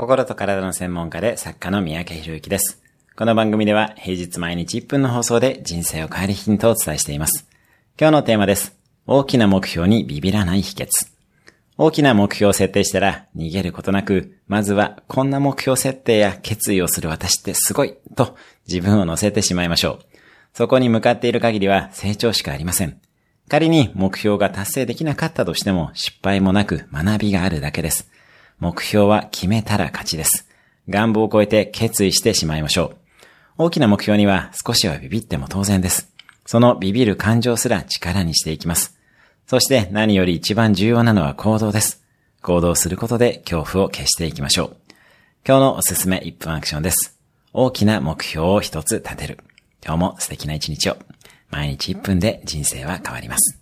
心と体の専門家で作家の三宅博之です。この番組では平日毎日1分の放送で人生を変えるヒントをお伝えしています。今日のテーマです。大きな目標にビビらない秘訣。大きな目標を設定したら逃げることなく、まずはこんな目標設定や決意をする私ってすごいと自分を乗せてしまいましょう。そこに向かっている限りは成長しかありません。仮に目標が達成できなかったとしても失敗もなく学びがあるだけです。目標は決めたら勝ちです。願望を超えて決意してしまいましょう。大きな目標には少しはビビっても当然です。そのビビる感情すら力にしていきます。そして何より一番重要なのは行動です。行動することで恐怖を消していきましょう。今日のおすすめ1分アクションです。大きな目標を一つ立てる。今日も素敵な一日を。毎日1分で人生は変わります。